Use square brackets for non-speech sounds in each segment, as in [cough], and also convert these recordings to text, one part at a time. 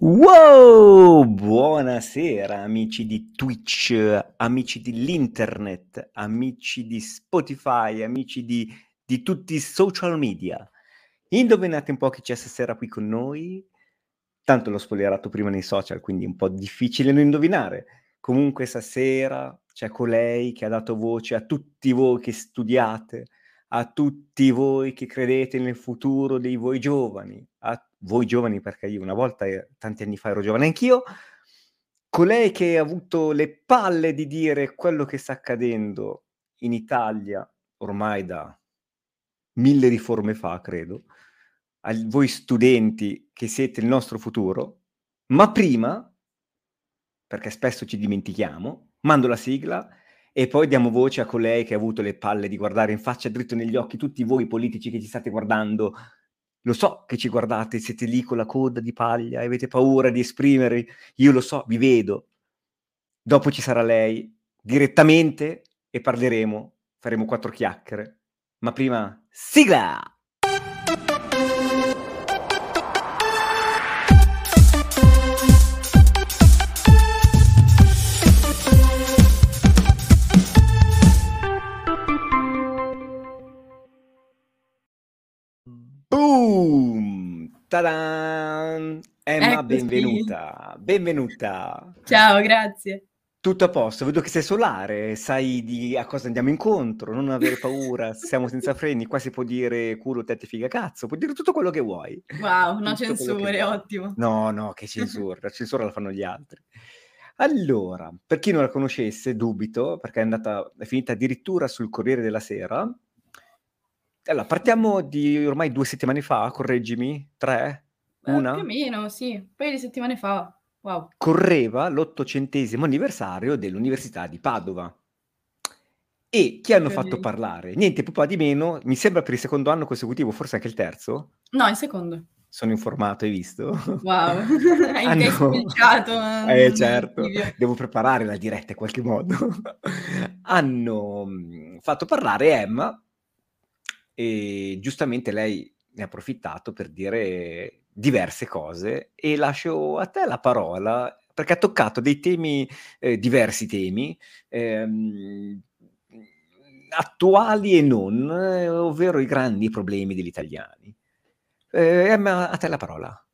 Wow! Buonasera amici di Twitch, amici dell'internet, amici di Spotify, amici di, di tutti i social media. Indovinate un po' chi c'è stasera qui con noi? Tanto l'ho spoilerato prima nei social, quindi è un po' difficile non indovinare. Comunque stasera c'è colei che ha dato voce a tutti voi che studiate, a tutti voi che credete nel futuro dei voi giovani, a voi giovani perché io una volta, eh, tanti anni fa ero giovane anch'io, colei che ha avuto le palle di dire quello che sta accadendo in Italia ormai da mille riforme fa, credo, a voi studenti che siete il nostro futuro, ma prima, perché spesso ci dimentichiamo, mando la sigla e poi diamo voce a colei che ha avuto le palle di guardare in faccia dritto negli occhi tutti voi politici che ci state guardando lo so che ci guardate, siete lì con la coda di paglia e avete paura di esprimere. Io lo so, vi vedo. Dopo ci sarà lei direttamente e parleremo, faremo quattro chiacchiere. Ma prima, sigla! Boom! Ta-da! Emma, Eccoci. benvenuta, benvenuta. Ciao, grazie. Tutto a posto, vedo che sei solare, sai di a cosa andiamo incontro, non avere paura, [laughs] siamo senza freni, qua si può dire culo, tette, figa, cazzo, puoi dire tutto quello che vuoi. Wow, no Tutto censure, ottimo. No, no, che censura, la censura la fanno gli altri. Allora, per chi non la conoscesse, dubito, perché è andata, è finita addirittura sul Corriere della Sera. Allora, partiamo di ormai due settimane fa, correggimi, tre, Eh, una? più o meno, sì, un paio di settimane fa. Wow. correva l'ottocentesimo anniversario dell'Università di Padova. E chi hanno fatto parlare? Niente più po' di meno, mi sembra per il secondo anno consecutivo, forse anche il terzo. No, il secondo. Sono informato, hai visto? Wow. [laughs] [laughs] Hai Hanno- hai spulciato. Eh mm, certo, devo preparare la diretta in qualche modo. [laughs] Hanno mh, fatto parlare Emma e giustamente lei ne ha approfittato per dire diverse cose e lascio a te la parola perché ha toccato dei temi, eh, diversi temi, ehm, attuali e non, eh, ovvero i grandi problemi degli italiani. Eh, Emma, a te la parola.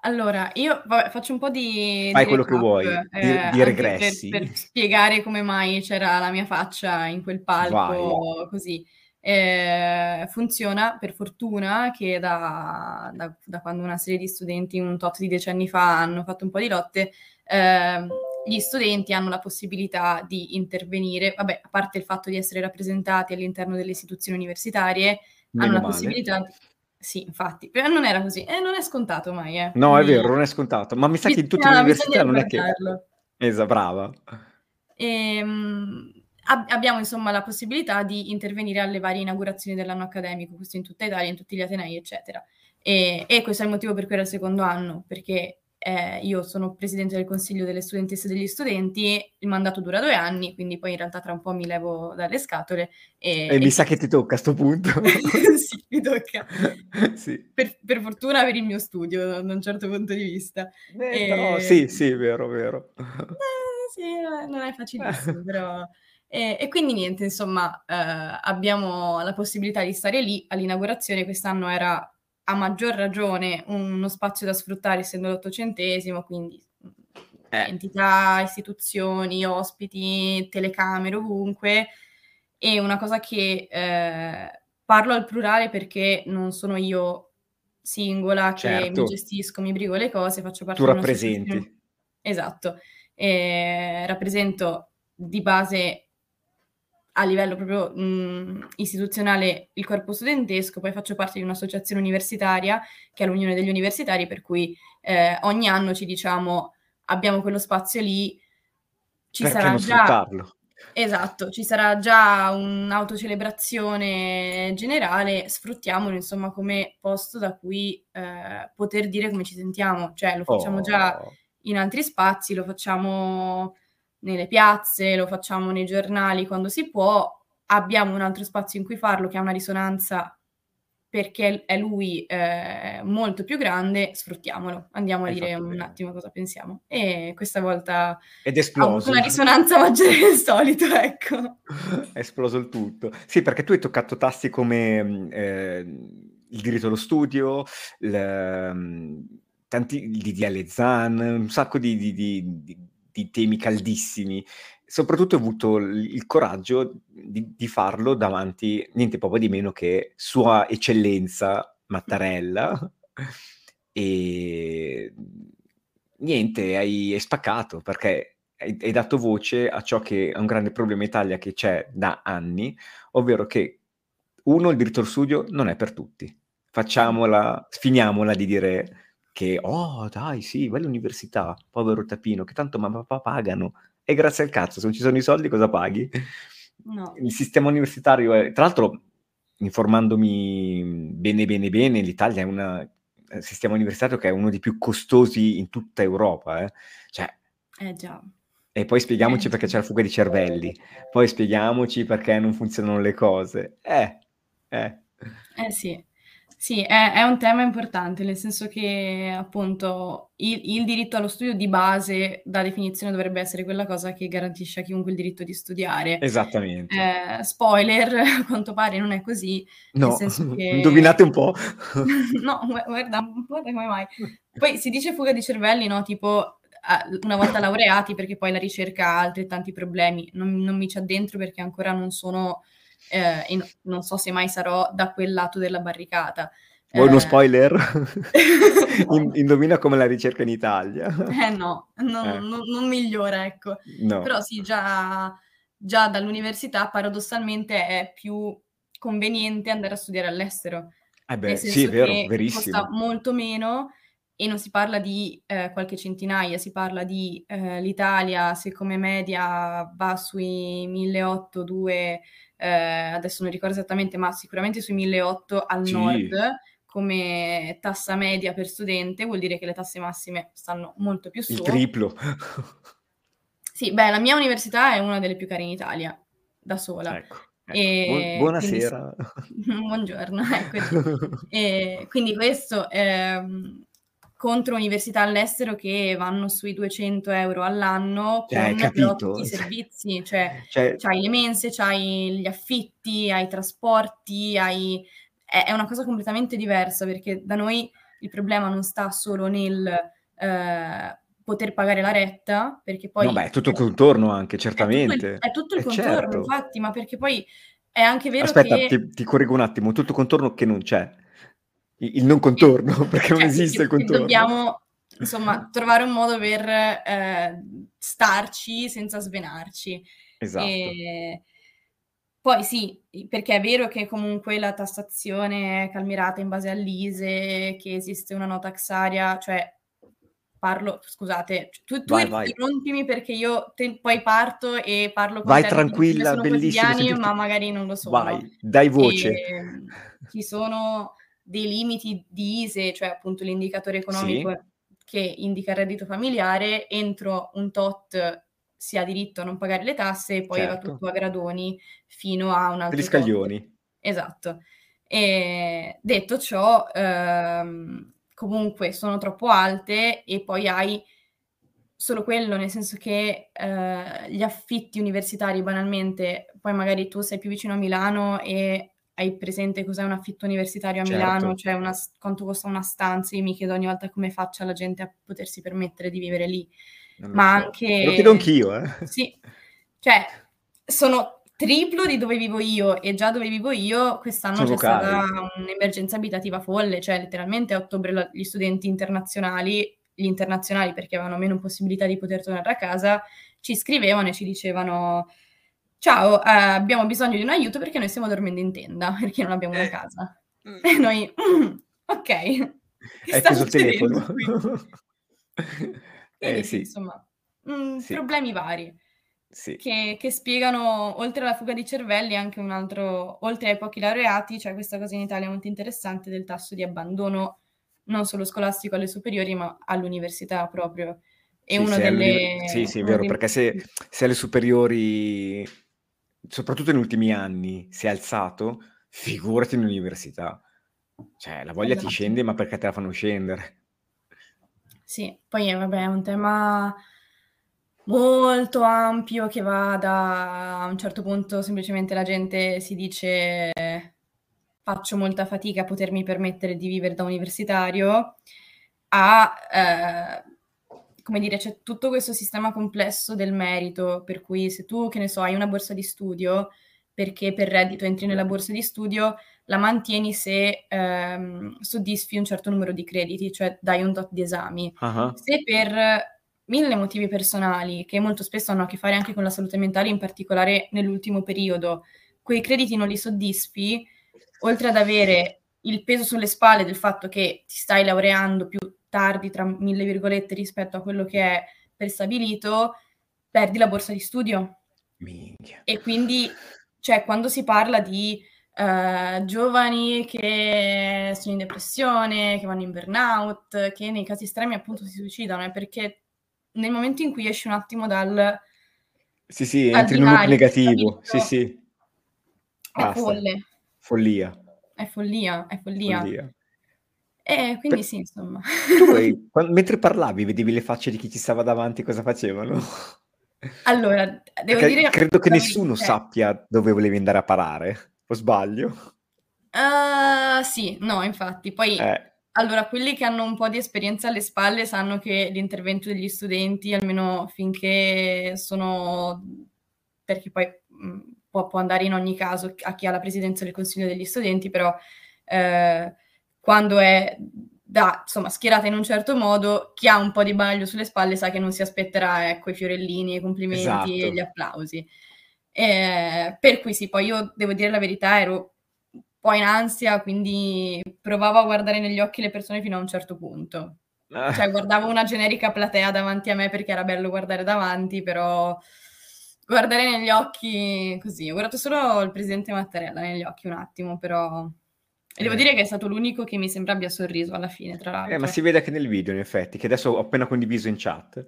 Allora, io vabbè, faccio un po' di, Fai di quello che recap, vuoi, di- eh, di anche per- regressi. Per, spiegare come mai c'era la mia faccia in quel palco, così. Eh, funziona per fortuna che da, da- da quando una serie di studenti un tot di decenni fa hanno fatto un po' di lotte, ehm, gli studenti hanno la possibilità di intervenire, vabbè, a parte il fatto di essere rappresentati all'interno delle istituzioni universitarie, Meno hanno la male. possibilità di... Sì, infatti, però non era così, e non è scontato mai, eh. No, è vero, non è scontato, ma mi sa che in tutte le università non è che... Esa, brava. Ehm, ab- abbiamo insomma la possibilità di intervenire alle varie inaugurazioni dell'anno accademico, questo in tutta Italia, in tutti gli atenei, eccetera. E, e questo è il motivo per cui era il secondo anno, perché eh, io sono presidente del consiglio delle studentesse e degli studenti, il mandato dura due anni, quindi poi in realtà tra un po' mi levo dalle scatole. E, E mi e sa che ti tocca a sto punto. [laughs] sì, mi tocca. [laughs] sì. Per, per fortuna per il mio studio, da un certo punto di vista. Eh, E- però sì, sì, vero, vero. Eh, sì, non è facilissimo, [laughs] però... E, e quindi niente, insomma, eh, abbiamo la possibilità di stare lì all'inaugurazione. Quest'anno era a maggior ragione uno spazio da sfruttare, essendo l'ottocentesimo, quindi mm, Eh. entità, istituzioni, ospiti, telecamere ovunque. E una cosa che eh, parlo al plurale perché non sono io singola che Certo. mi gestisco, mi brigo le cose, faccio parte Tu rappresenti. Esatto, Eh, rappresento di base a livello proprio mh, istituzionale il corpo studentesco, poi faccio parte di un'associazione universitaria che è l'Unione degli Universitari, per cui eh, ogni anno ci diciamo abbiamo quello spazio lì, ci Perché sarà già sfruttarlo? Esatto, ci sarà già un'autocelebrazione generale, sfruttiamolo insomma come posto da cui eh, poter dire come ci sentiamo, cioè lo facciamo già Oh. in altri spazi, lo facciamo nelle piazze, lo facciamo nei giornali quando si può, abbiamo un altro spazio in cui farlo che ha una risonanza perché è lui eh, molto più grande, sfruttiamolo, andiamo a dire un bene. attimo cosa pensiamo. E questa volta Ed è esploso. ha una risonanza maggiore del solito, ecco. [laughs] è esploso il tutto. Sì, perché tu hai toccato tasti come eh, il diritto allo studio, il, mm, tanti, il DDL ZAN, un sacco di, di, di, di temi caldissimi soprattutto ho avuto il, coraggio di, di, farlo davanti niente proprio di meno che Sua Eccellenza Mattarella e niente, hai, hai spaccato perché hai, hai, dato voce a ciò che è un grande problema in Italia che c'è da anni, ovvero che uno, il diritto al studio non è per tutti. Facciamola, finiamola di dire che, oh dai sì, vai all'università, povero tapino, che tanto mamma e papà pagano, e grazie al cazzo, se non ci sono i soldi cosa paghi? No. Il sistema universitario è... Tra l'altro, informandomi bene bene bene, l'Italia è un sistema universitario che è uno dei più costosi in tutta Europa. Eh? Cioè... Eh già. E poi spieghiamoci eh, perché c'è la fuga di cervelli, poi spieghiamoci perché non funzionano le cose. Eh, eh. Eh sì. Sì, è, è un tema importante, nel senso che appunto il, il diritto allo studio di base, da definizione, dovrebbe essere quella cosa che garantisce a chiunque il diritto di studiare. Esattamente. Eh, spoiler, [laughs] a quanto pare non è così. No, [laughs] che... indovinate un po'. [laughs] no, guarda, guarda come mai. Poi si dice fuga di cervelli, no? Tipo una volta laureati, perché poi la ricerca ha altrettanti problemi. Non, non mi ci addentro perché ancora non sono eh, e no, non so se mai sarò da quel lato della barricata. Vuoi eh... uno spoiler? [laughs] in, indovina come la ricerca in Italia. eh no, non, eh. non, non migliora, ecco. No. Però sì, già, già dall'università paradossalmente è più conveniente andare a studiare all'estero. Eh beh, sì, è vero, verissimo. Costa molto meno e non si parla di eh, qualche centinaia, si parla di eh, l'Italia, se come media va sui 1.800, 2 eh, adesso non ricordo esattamente, ma sicuramente sui 1.800 al sì. nord come tassa media per studente, vuol dire che le tasse massime stanno molto più su. Il triplo. sì, beh, la mia università è una delle più care in Italia, da sola. Ecco. ecco. E buonasera. Quindi, [laughs] buongiorno. Ecco. [laughs] e quindi questo ehm, contro università all'estero che vanno sui 200 euro all'anno con eh, però tutti i servizi, cioè, cioè c'hai le mense, c'hai gli affitti, hai i trasporti, hai... È, una cosa completamente diversa perché da noi il problema non sta solo nel eh, poter pagare la retta, perché poi... No, beh, è tutto il contorno anche, certamente. È tutto il, è tutto il eh, contorno, certo. infatti, ma perché poi è anche vero Aspetta, che... ti, ti correggo un attimo, tutto il contorno che non c'è il non contorno, [laughs] perché non cioè, esiste il contorno. Dobbiamo, insomma, trovare un modo per eh, starci senza svenarci. Esatto. E... Poi sì, perché è vero che comunque la tassazione è calmirata in base all'ISE, che esiste una nota taxaria, cioè parlo, scusate, tu, tu vai, interrompimi perché io te, poi parto e parlo con vai te tranquilla, bellissimo. ma magari non lo so. Vai, dai voce. E, ci sono dei limiti di ISE, cioè appunto l'indicatore economico sì. che indica il reddito familiare, entro un tot si ha diritto a non pagare le tasse e poi certo. va tutto a gradoni fino a un altro Gli scaglioni. Tot. Esatto. E detto ciò, ehm, comunque sono troppo alte e poi hai solo quello, nel senso che eh, gli affitti universitari banalmente, poi magari tu sei più vicino a Milano e hai presente cos'è un affitto universitario a certo. Milano, cioè una, quanto costa una stanza, io mi chiedo ogni volta come faccia la gente a potersi permettere di vivere lì. Ma so. anche... Lo chiedo anch'io, eh. Sì, cioè sono triplo di dove vivo io e già dove vivo io quest'anno sono c'è vocali. stata un'emergenza abitativa folle, cioè letteralmente a ottobre gli studenti internazionali, gli internazionali perché avevano meno possibilità di poter tornare a casa, ci scrivevano e ci dicevano ciao, eh, abbiamo bisogno di un aiuto perché noi stiamo dormendo in tenda, [laughs] perché non abbiamo una eh. casa. Mm. E noi, mm, ok. Hai preso il telefono. [laughs] Quindi, eh, sì. insomma, mh, mm, sì. problemi vari. Sì. Che, che, spiegano, oltre alla fuga di cervelli, anche un altro, oltre ai pochi laureati, c'è cioè questa cosa in Italia molto interessante del tasso di abbandono non solo scolastico alle superiori, ma all'università proprio. E sì, una delle... Sì, sì, è vero, dei... perché se, se alle superiori soprattutto negli ultimi anni, si è alzato, figurati in università. Cioè, la voglia esatto. ti scende, ma perché te la fanno scendere? Sì, poi vabbè, è un tema molto ampio che va da a un certo punto semplicemente la gente si dice faccio molta fatica a potermi permettere di vivere da universitario a eh, come dire, c'è tutto questo sistema complesso del merito, per cui se tu, che ne so, hai una borsa di studio, perché per reddito entri nella borsa di studio, la mantieni se ehm, soddisfi un certo numero di crediti, cioè dai un tot di esami. Uh-huh. Se per mille motivi personali, che molto spesso hanno a che fare anche con la salute mentale, in particolare nell'ultimo periodo, quei crediti non li soddisfi, oltre ad avere il peso sulle spalle del fatto che ti stai laureando più tardi, tra mille virgolette, rispetto a quello che è prestabilito, perdi la borsa di studio. Minchia. E quindi, cioè, quando si parla di uh, giovani che sono in depressione, che vanno in burnout, che nei casi estremi appunto si suicidano, è perché nel momento in cui esci un attimo dal... Sì, sì, entri in un loop negativo. Sì, sì. È Basta. folle. Follia. È follia, è follia. follia. E quindi per... sì, insomma. Tu, [laughs] quando, mentre parlavi, vedevi le facce di chi ti stava davanti, cosa facevano? Allora, devo Perché dire... Credo che nessuno sappia dove volevi andare a parare, o sbaglio? Uh, sì, no, infatti. Poi, eh. allora, quelli che hanno un po' di esperienza alle spalle sanno che l'intervento degli studenti, almeno finché sono... perché poi mh, può, può, andare in ogni caso a chi ha la presidenza del Consiglio degli studenti, però... Eh, quando è da, insomma, schierata in un certo modo, chi ha un po' di baglio sulle spalle sa che non si aspetterà ecco, i fiorellini, i complimenti esatto. e gli applausi. Eh, per cui sì, poi io devo dire la verità, ero un po' in ansia, quindi provavo a guardare negli occhi le persone fino a un certo punto. Ah. Cioè guardavo una generica platea davanti a me perché era bello guardare davanti, però guardare negli occhi così. Ho guardato solo il presidente Mattarella negli occhi un attimo, però e devo eh. dire che è stato l'unico che mi sembra abbia sorriso alla fine, tra l'altro. Eh, ma si vede anche nel video, in effetti, che adesso ho appena condiviso in chat,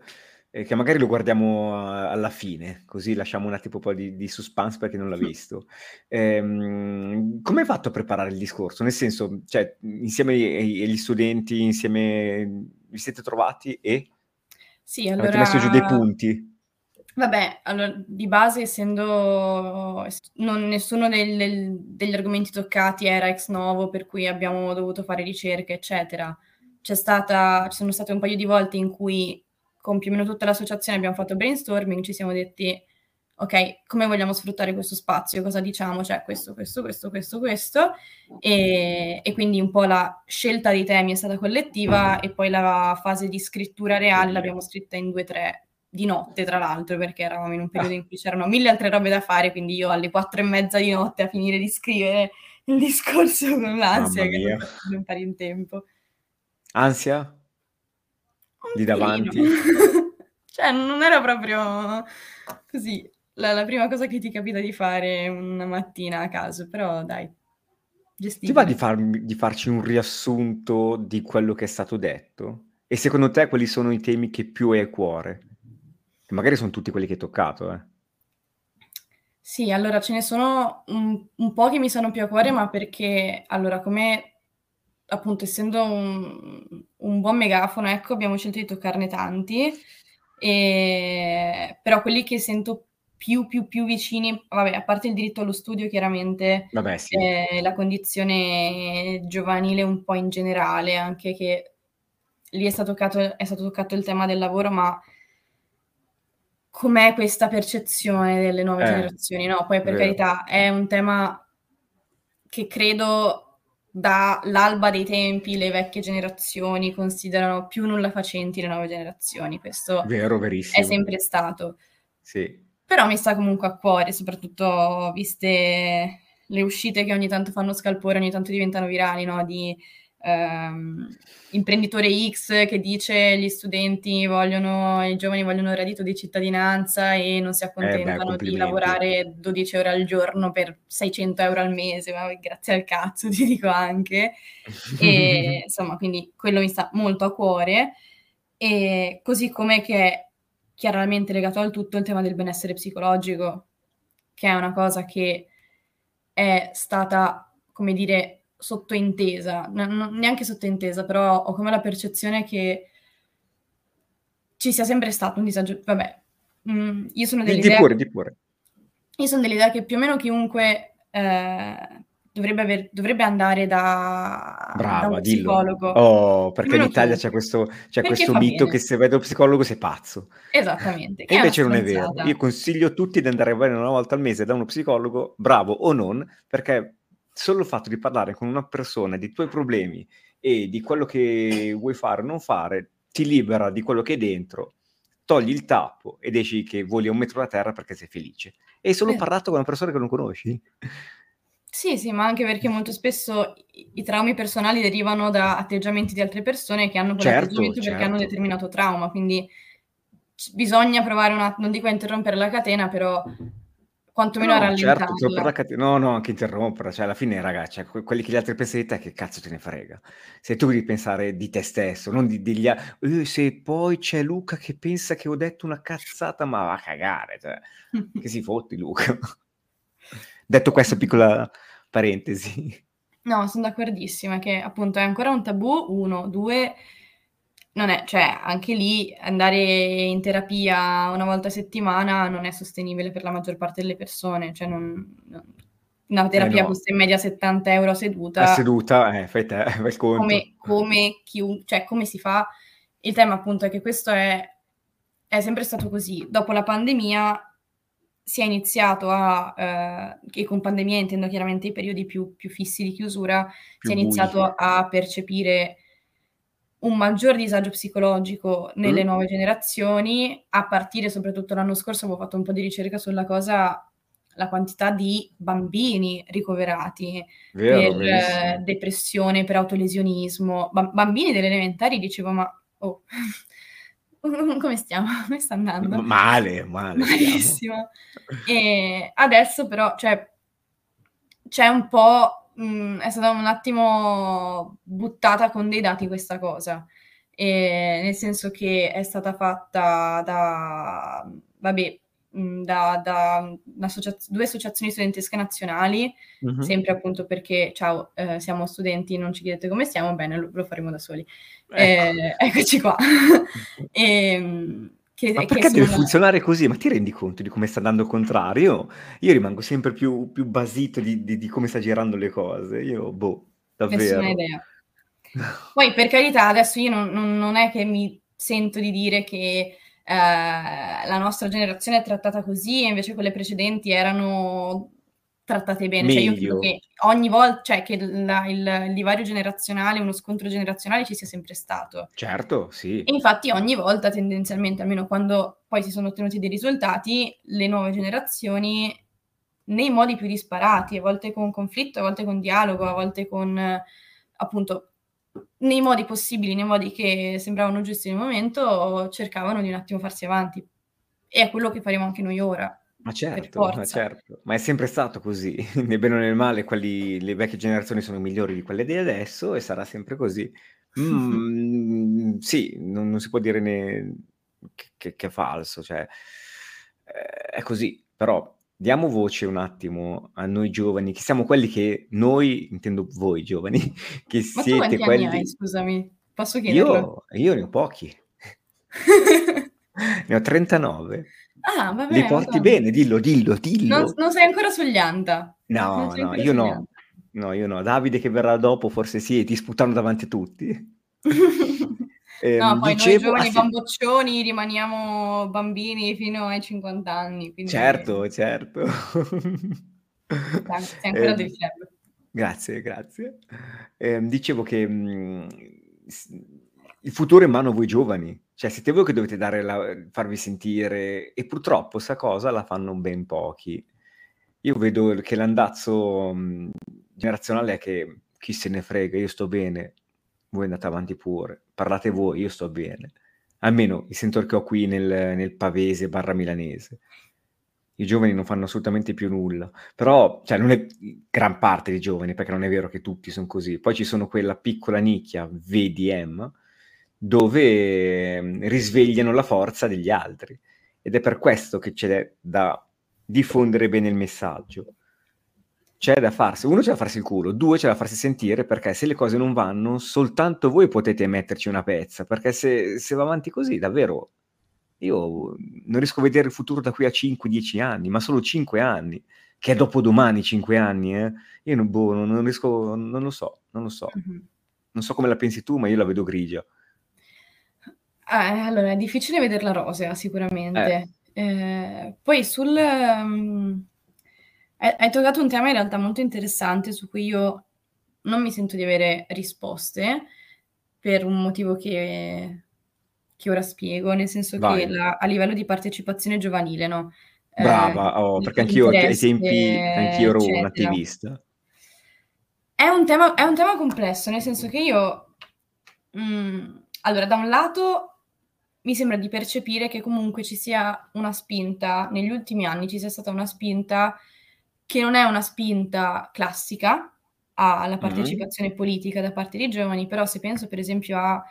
e che magari lo guardiamo alla fine, così lasciamo un attimo un po' di, di suspense perché non l'ha visto. Ehm, come hai fatto a preparare il discorso? Nel senso, cioè, insieme agli studenti, insieme vi siete trovati e... Sì, allora... Avete messo giù dei punti? Vabbè, allora, di base, essendo non, nessuno del, del, degli argomenti toccati era ex novo, per cui abbiamo dovuto fare ricerche, eccetera. C'è stata, ci sono state un paio di volte in cui con più o meno tutta l'associazione abbiamo fatto brainstorming, ci siamo detti, ok, come vogliamo sfruttare questo spazio, cosa diciamo, cioè questo, questo, questo, questo, questo, e, e quindi un po' la scelta dei temi è stata collettiva e poi la fase di scrittura reale l'abbiamo scritta in due o tre di notte, tra l'altro, perché eravamo in un periodo in cui c'erano mille altre robe da fare, quindi io alle quattro e mezza di notte a finire di scrivere il discorso [laughs] con l'ansia che non posso fare in tempo. Ansia? Un di davanti? [laughs] cioè, non era proprio così la, la, prima cosa che ti capita di fare una mattina a caso, però dai, gestibile. Ti va di, farmi, di farci un riassunto di quello che è stato detto? E secondo te quali sono i temi che più hai a cuore? Che magari sono tutti quelli che hai toccato, eh. Sì, allora ce ne sono un, un po' che mi sono più a cuore, ma perché, allora, come appunto essendo un, un buon megafono, ecco, abbiamo scelto di toccarne tanti, e... però quelli che sento più, più, più vicini, vabbè, a parte il diritto allo studio, chiaramente, vabbè, sì. eh, la condizione giovanile un po' in generale, anche che lì è stato toccato, è stato toccato il tema del lavoro, ma com'è questa percezione delle nuove eh, generazioni, no? Poi per vero. carità è un tema che credo dall'alba dei tempi le vecchie generazioni considerano più nulla facenti le nuove generazioni, questo vero, verissimo. è sempre stato. Sì. Però mi sta comunque a cuore, soprattutto viste le uscite che ogni tanto fanno scalpore, ogni tanto diventano virali, no? Di ehm, imprenditore X che dice gli studenti vogliono, i giovani vogliono il reddito di cittadinanza e non si accontentano eh beh, di lavorare 12 ore al giorno per 600 euro al mese, ma grazie al cazzo [laughs] ti dico anche. E [laughs] insomma, quindi quello mi sta molto a cuore. E così come che è chiaramente legato al tutto il tema del benessere psicologico, che è una cosa che è stata, come dire, sottointesa, n- neanche sottointesa, però ho come la percezione che ci sia sempre stato un disagio. Vabbè, mm, io sono dell'idea... Di pure, di pure. Io sono dell'idea che più o meno chiunque eh, dovrebbe, aver, dovrebbe, andare da, Brava, da uno psicologo. Oh, perché in Italia c'è questo, c'è questo mito bene. che se vedo psicologo sei pazzo. Esattamente. E invece non è vero. Io consiglio a tutti di andare a vedere una volta al mese da uno psicologo, bravo o non, perché solo il fatto di parlare con una persona di tuoi problemi e di quello che vuoi fare o non fare ti libera di quello che è dentro, togli il tappo ed esci che voli a un metro da terra perché sei felice. E hai solo eh. parlato con una persona che non conosci. Sì, sì, ma anche perché molto spesso i, traumi personali derivano da atteggiamenti di altre persone che hanno quell'atteggiamento certo, perché certo. hanno determinato trauma, quindi bisogna provare un attimo, non dico a interrompere la catena, però quantomeno no, a certo, cate- no, no, anche interrompere, cioè alla fine ragazzi, cioè, quelli che gli altri pensano di te, che cazzo te ne frega? Se tu devi pensare di te stesso, non di, degli altri, eh, se poi c'è Luca che pensa che ho detto una cazzata, ma va a cagare, cioè, che si fotti Luca. [laughs] Detto questa piccola parentesi. No, sono d'accordissima che appunto è ancora un tabù, uno, due non è, cioè, anche lì andare in terapia una volta a settimana non è sostenibile per la maggior parte delle persone, cioè non, non, una terapia eh no. costa in media 70 euro a seduta. A seduta, eh, fai te, [laughs] fai il conto. Come, come, chiun- cioè, come si fa? Il tema appunto è che questo è, è sempre stato così. Dopo la pandemia si è iniziato a, eh, che con pandemia intendo chiaramente i periodi più, più fissi di chiusura, più si è iniziato bui. a percepire un maggior disagio psicologico nelle mm. nuove generazioni, a partire soprattutto l'anno scorso avevo fatto un po' di ricerca sulla cosa, la quantità di bambini ricoverati Vero, per eh, depressione, per autolesionismo, ba- bambini delle elementari, dicevo ma oh, [laughs] come stiamo? [laughs] Come sta andando? Male, male. Malissimo. E adesso però, cioè, c'è un po' mh, mm, è stata un attimo buttata con dei dati questa cosa, e nel senso che è stata fatta da, vabbè, mm, da, da due associazioni studentesche nazionali, uh-huh. sempre appunto perché, ciao, eh, siamo studenti, non ci chiedete come stiamo, bene, lo, lo faremo da soli. Ecco. Eh, [laughs] eccoci qua. e, [laughs] ehm, che, Ma perché deve funzionare così? Ma ti rendi conto di come sta andando il contrario? Io rimango sempre più, più basito di, di, di, come sta girando le cose. Io, boh, davvero. Nessuna idea. [laughs] Poi, per carità, adesso io non, non, non è che mi sento di dire che eh, la nostra generazione è trattata così e invece quelle precedenti erano trattate bene. Cioè, io credo che ogni volta, cioè che la, il, il, divario generazionale, uno scontro generazionale ci sia sempre stato. Certo, sì. E infatti ogni volta, tendenzialmente, almeno quando poi si sono ottenuti dei risultati, le nuove generazioni, nei modi più disparati, a volte con conflitto, a volte con dialogo, a volte con, appunto, nei modi possibili, nei modi che sembravano giusti nel momento, cercavano di un attimo farsi avanti. E è quello che faremo anche noi ora. Ma certo, ma certo, ma è sempre stato così, [laughs] né bene o nel male, quelli, le vecchie generazioni sono migliori di quelle di adesso e sarà sempre così. [laughs] Mm, sì, non, non, si può dire né che, che, che è falso, cioè eh, è così, però diamo voce un attimo a noi giovani, che siamo quelli che noi, intendo voi giovani, [laughs] che ma siete quelli... Hai, scusami, posso chiederlo? Io, io ne ho pochi, ne ho 39. Ah, va Li porti va. bene, dillo, dillo, dillo. Non, non sei ancora sugli Anta. No, no, io no. No, io no. Davide che verrà dopo forse sì, e ti sputano davanti a tutti. [laughs] eh, no, poi dicevo, noi giovani ah, bamboccioni rimaniamo bambini fino ai 50 anni. Quindi... Certo, certo. Grazie, ancora eh, del club. Grazie, grazie. Eh, dicevo che mh, il futuro è in mano a voi giovani, cioè siete voi che dovete la, farvi sentire e purtroppo sta cosa la fanno ben pochi. Io vedo che l'andazzo mh, generazionale è che chi se ne frega, io sto bene, voi andate avanti pure, parlate voi, io sto bene. Almeno il sentore che ho qui nel, nel pavese barra milanese. I giovani non fanno assolutamente più nulla, però, cioè, non è gran parte dei giovani, perché non è vero che tutti sono così. Poi ci sono quella piccola nicchia VDM, dove ehm, risvegliano la forza degli altri. Ed è per questo che c'è da diffondere bene il messaggio. c'è da farsi, uno c'è da farsi il culo, due c'è da farsi sentire perché se le cose non vanno, soltanto voi potete metterci una pezza, perché se, se va avanti così, davvero, io non riesco a vedere il futuro da qui a 5-10 anni, ma solo 5 anni, che è dopo domani 5 anni, eh? io non, boh, non, non, riesco, non lo so, non lo so. Mm-hmm. Non so come la pensi tu, ma io la vedo grigia. Eh, allora, è difficile vederla rosea, sicuramente. Eh. Eh, poi sul... Um, hai toccato un tema in realtà molto interessante su cui io non mi sento di avere risposte per un motivo che, che ora spiego, nel senso Vai. che la, a livello di partecipazione giovanile, no? Brava, eh, oh, perché anch'io ai tempi anch'io ero eccetera. un attivista. È un, tema, è un tema complesso, nel senso che io... Mh, mm, allora, da un lato mi sembra di percepire che comunque ci sia una spinta, negli ultimi anni ci sia stata una spinta che non è una spinta classica alla mm-hmm. partecipazione mm-hmm. politica da parte dei giovani, però se penso per esempio a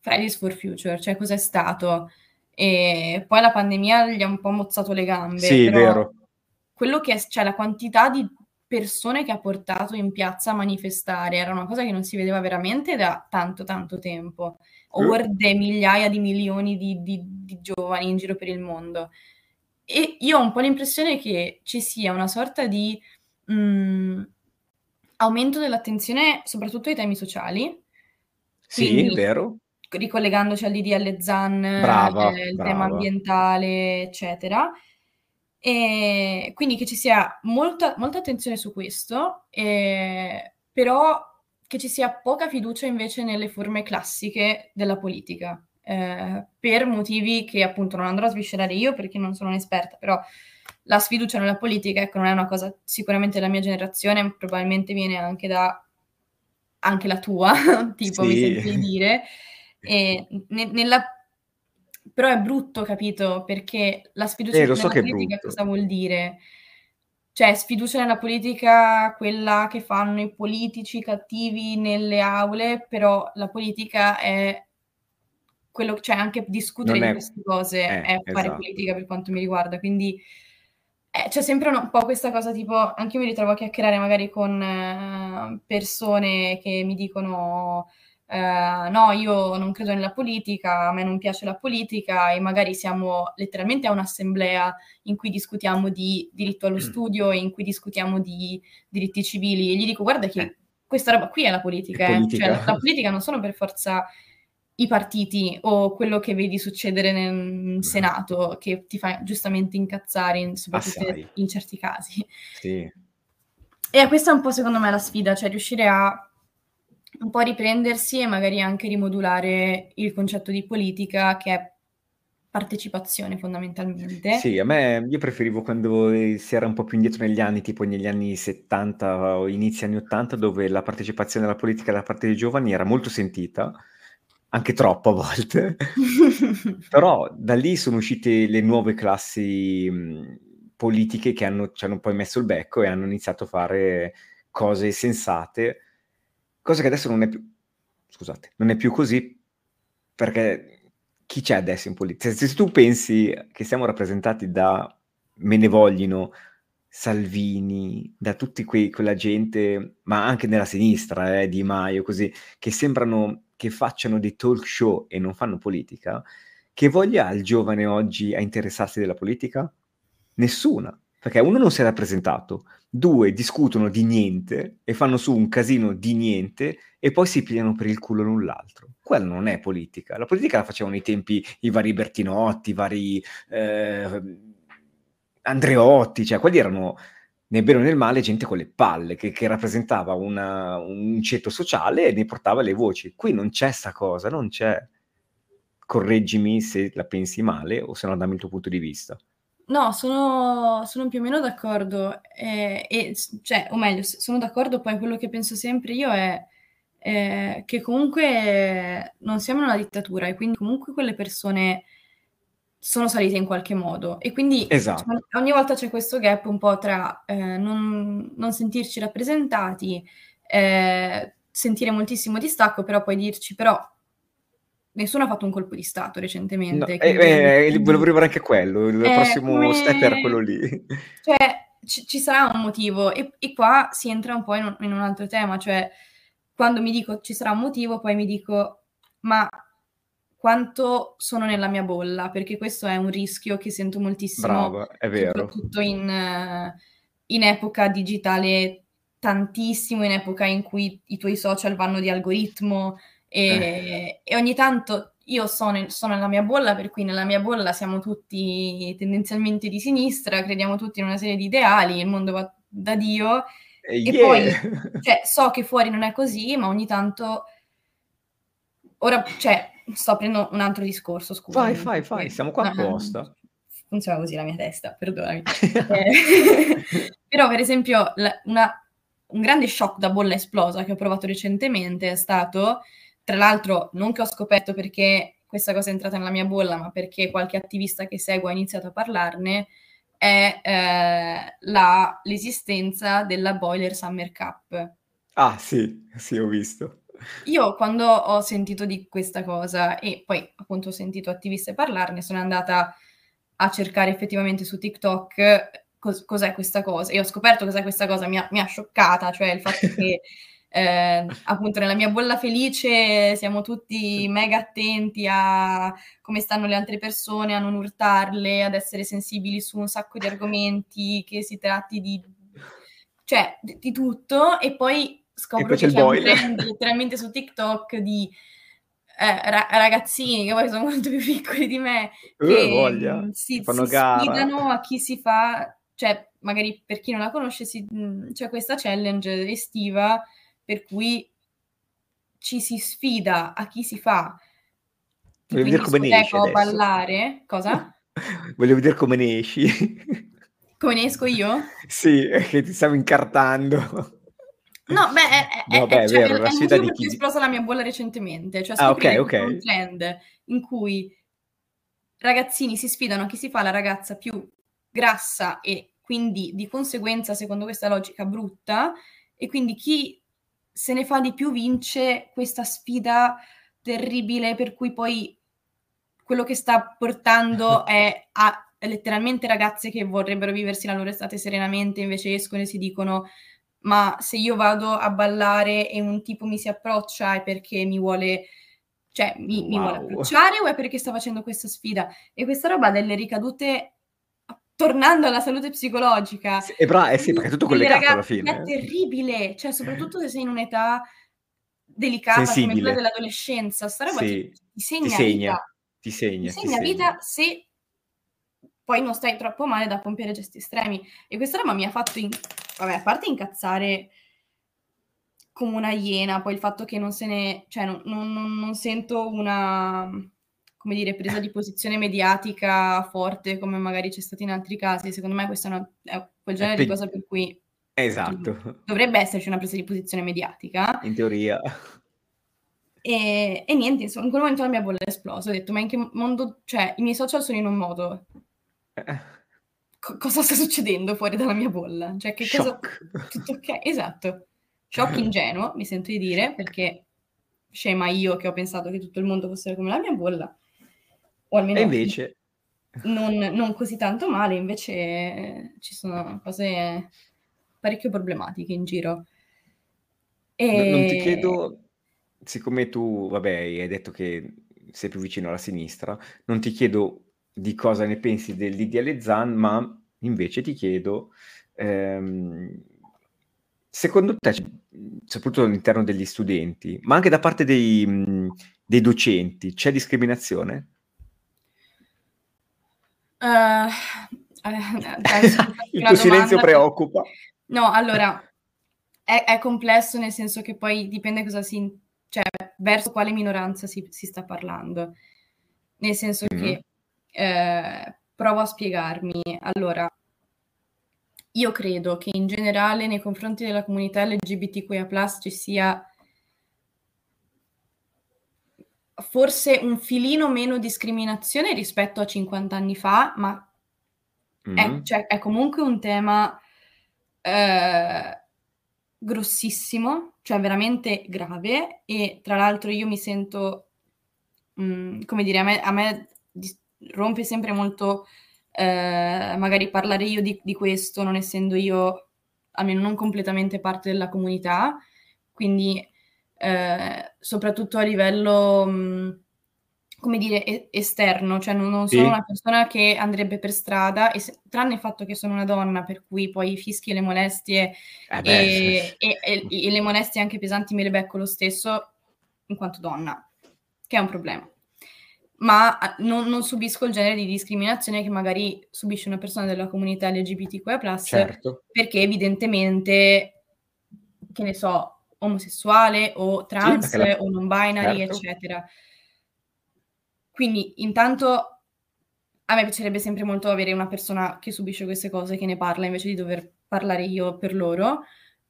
Fridays for Future, cioè cos'è stato, e poi la pandemia gli ha un po' mozzato le gambe. Sì, vero. Quello che è, cioè la quantità di persone che ha portato in piazza a manifestare era una cosa che non si vedeva veramente da tanto tanto tempo. Orde, migliaia di milioni di, di, di giovani in giro per il mondo. E io ho un po' l'impressione che ci sia una sorta di mh, mm, aumento dell'attenzione soprattutto ai temi sociali. Sì, vero. Ricollegandoci al DDL ZAN, brava, eh, il brava. tema ambientale, eccetera. E quindi che ci sia molta, molta attenzione su questo, eh, però che ci sia poca fiducia invece nelle forme classiche della politica eh, per motivi che appunto non andrò a sviscerare io perché non sono un'esperta, però la sfiducia nella politica ecco, non è una cosa sicuramente della mia generazione, probabilmente viene anche da anche la tua, [laughs] tipo sì. mi senti di dire. E ne, nella... Però è brutto, capito? Perché la sfiducia eh, nella so politica cosa vuol dire? Cioè, sfiducia nella politica, quella che fanno i politici cattivi nelle aule, però la politica è quello, cioè anche discutere di queste cose eh, è fare esatto. politica per quanto mi riguarda, quindi eh, c'è sempre un po' questa cosa tipo, anche io mi ritrovo a chiacchierare magari con eh, persone che mi dicono eh, no, io non credo nella politica, a me non piace la politica e magari siamo letteralmente a un'assemblea in cui discutiamo di diritto allo mm. studio e in cui discutiamo di diritti civili e gli dico guarda che eh. questa roba qui è la politica, è politica. Eh. Cioè, la politica non sono per forza i partiti o quello che vedi succedere nel Senato che ti fa giustamente incazzare, in, soprattutto Assai. in certi casi. Sì. E questa è un po' secondo me la sfida, cioè riuscire a un po' riprendersi e magari anche rimodulare il concetto di politica che è partecipazione fondamentalmente. Sì, a me io preferivo quando si era un po' più indietro negli anni, tipo negli anni 70 o inizi anni 80, dove la partecipazione alla politica da parte dei giovani era molto sentita anche troppo a volte. [laughs] Però da lì sono uscite le nuove classi mh, politiche che hanno, ci hanno poi messo il becco e hanno iniziato a fare cose sensate, cosa che adesso non è più, scusate, non è più così, perché chi c'è adesso in politica? Se, se tu pensi che siamo rappresentati da me ne voglino Salvini, da tutti quei, quella gente, ma anche nella sinistra, eh, Di Maio, così, che sembrano che facciano dei talk show e non fanno politica, che voglia ha il giovane oggi a interessarsi della politica? Nessuna, perché uno non si è rappresentato, due discutono di niente e fanno su un casino di niente e poi si pigliano per il culo l'un l'altro. Quella non è politica. La politica la facevano ai tempi i vari Bertinotti, i vari eh, Andreotti, cioè quelli erano nel bene o nel male gente con le palle, che, che rappresentava una, un ceto sociale e ne portava le voci. Qui non c'è sta cosa, non c'è. Correggimi se la pensi male o se no dammi il tuo punto di vista. No, sono, sono più o meno d'accordo, eh, e, cioè, o meglio, sono d'accordo, poi quello che penso sempre io è eh, che comunque non siamo in una dittatura e quindi comunque quelle persone sono salite in qualche modo e quindi esatto. Cioè, ogni volta c'è questo gap un po' tra eh, non, non, sentirci rappresentati, eh, sentire moltissimo distacco, però poi dirci però nessuno ha fatto un colpo di Stato recentemente. No, quindi, eh, eh, volevo arrivare anche a quello, il prossimo come... step era quello lì. [laughs] Cioè, ci, ci sarà un motivo e, e, qua si entra un po' in un, in un altro tema, cioè quando mi dico ci sarà un motivo, poi mi dico ma quanto sono nella mia bolla, perché questo è un rischio che sento moltissimo, Brava, è vero. soprattutto in, in epoca digitale tantissimo, in epoca in cui i tuoi social vanno di algoritmo e, eh. e ogni tanto io sono, sono, nella mia bolla, per cui nella mia bolla siamo tutti tendenzialmente di sinistra, crediamo tutti in una serie di ideali, il mondo va da Dio, e yeah. poi [laughs] cioè, so che fuori non è così, ma ogni tanto... Ora, cioè, sto aprendo un altro discorso, scusa. Vai, vai, vai, siamo qua apposta. Funziona così la mia testa, perdonami. [laughs] eh, [laughs] però, per esempio, la, una, un grande shock da bolla esplosa che ho provato recentemente è stato tra l'altro, non che ho scoperto perché questa cosa è entrata nella mia bolla, ma perché qualche attivista che seguo ha iniziato a parlarne, è eh, la, l'esistenza della Boiler Summer Cup. Ah, sì, sì, ho visto. Io quando ho sentito di questa cosa e poi appunto ho sentito attiviste parlarne, sono andata a cercare effettivamente su TikTok cos- cos'è questa cosa e ho scoperto cos'è questa cosa, mi ha, mi ha scioccata, cioè il fatto [laughs] che eh, appunto nella mia bolla felice siamo tutti mega attenti a come stanno le altre persone, a non urtarle, ad essere sensibili su un sacco di argomenti, che si tratti di, cioè, di, tutto, e poi scopro e poi che c'è un trend letteralmente su TikTok di eh, ra- ragazzini che poi sono molto più piccoli di me, uh, che voglia. si, si sfidano a chi si fa, cioè magari per chi non la conosce si, c'è questa challenge estiva per cui ci si sfida a chi si fa Voglio vedere come ne esci a ballare, cosa? [laughs] Voglio vedere come ne esci. Come ne esco io? sì, che ti stavo incartando. No, beh, è, no, beh, è, cioè, vero, è, è di chi... è esplosa la mia bolla recentemente, cioè ah, okay, okay. un trend in cui ragazzini si sfidano a chi si fa la ragazza più grassa e quindi di conseguenza, secondo questa logica brutta, e quindi chi se ne fa di più vince questa sfida terribile per cui poi quello che sta portando [laughs] è a letteralmente ragazze che vorrebbero viversi la loro estate serenamente, invece escono e si dicono ma se io vado a ballare e un tipo mi si approccia è perché mi vuole cioè mi, wow. mi vuole approcciare o è perché sta facendo questa sfida? E questa roba ha delle ricadute tornando alla salute psicologica. Sì, bra- eh sì, perché è tutto collegato ragazzi, alla fine. È terribile, cioè soprattutto se sei in un'età delicata Sensibile. come quella dell'adolescenza, sta roba sì, ti, ti, segna, ti segna vita. Ti segna, ti segna vita se poi non stai troppo male da compiere gesti estremi. E questa roba mi ha fatto, in... vabbè, a parte incazzare come una iena, poi il fatto che non se ne, cioè non, non, non sento una come dire, presa di posizione mediatica forte come magari c'è stato in altri casi. Secondo me questa è, una, è quel genere pe- di cosa per cui esatto. dovrebbe esserci una presa di posizione mediatica. In teoria. E, e, niente, insomma, in quel momento la mia bolla è esplosa. Ho detto, ma in che mondo... Cioè, i miei social sono in un modo... Co- cosa sta succedendo fuori dalla mia bolla? Cioè, che Shock. cosa... Tutto ok? Esatto. Shock ingenuo, mi sento di dire, perché scema io che ho pensato che tutto il mondo fosse come la mia bolla o almeno e invece... non, non così tanto male, invece ci sono cose parecchio problematiche in giro. E... Non ti chiedo, siccome tu, vabbè, hai detto che sei più vicino alla sinistra, non ti chiedo di cosa ne pensi dell'ideale Zan, ma invece ti chiedo, ehm, secondo te, soprattutto all'interno degli studenti, ma anche da parte dei, dei docenti, c'è discriminazione? Uh, [laughs] Il tuo silenzio preoccupa. No, allora, è, è, complesso nel senso che poi dipende cosa si... cioè, verso quale minoranza si, si sta parlando. Nel senso mm-hmm. che, eh, provo a spiegarmi. Allora, io credo che in generale nei confronti della comunità LGBTQIA+, ci sia forse un filino meno discriminazione rispetto a 50 anni fa, ma mm-hmm. è, cioè, è, comunque un tema eh, grossissimo, cioè veramente grave e tra l'altro io mi sento, mh, mm, come dire, a me, a me rompe sempre molto eh, magari parlare io di, di, questo, non essendo io, almeno non completamente parte della comunità, quindi eh, soprattutto a livello, mh, come dire, esterno, cioè non, non sono sì. una persona che andrebbe per strada, se, tranne il fatto che sono una donna, per cui poi i fischi e le molestie eh e, e, e, e le molestie anche pesanti me le becco lo stesso in quanto donna, che è un problema ma non, non, subisco il genere di discriminazione che magari subisce una persona della comunità LGBTQIA+, certo. perché evidentemente, che ne so, omosessuale o trans sì, la... o non binary, certo. eccetera. Quindi intanto a me piacerebbe sempre molto avere una persona che subisce queste cose, che ne parla, invece di dover parlare io per loro.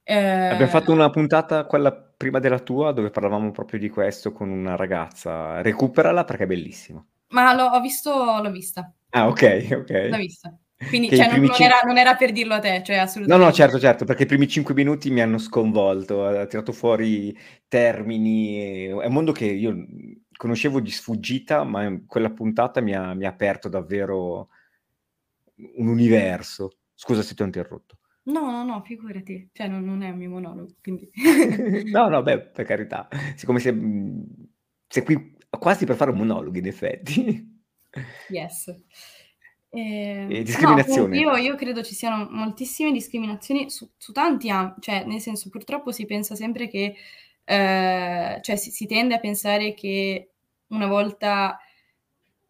Eh... Abbiamo fatto una puntata, quella prima della tua, dove parlavamo proprio di questo con una ragazza. Recuperala perché è bellissimo. Ma l'ho, ho visto, l'ho vista. Ah, ok, ok. L'ho vista. Quindi cioè, non, non, cin- era, non, era, per dirlo a te, cioè assolutamente. No, no, certo, certo, perché i primi cinque minuti mi hanno sconvolto, ha tirato fuori termini, è un mondo che io conoscevo di sfuggita, ma quella puntata mi ha, mi ha aperto davvero un universo. Scusa se ti ho interrotto. No, no, no, figurati, cioè non, non è un mio monologo, quindi... [laughs] no, no, beh, per carità, siccome sei, sei qui quasi per fare un monologo, in effetti. Yes. Eh, discriminazione. No, io, io, credo ci siano moltissime discriminazioni su, su tanti ambiti, cioè nel senso purtroppo si pensa sempre che, eh, cioè si, si, tende a pensare che una volta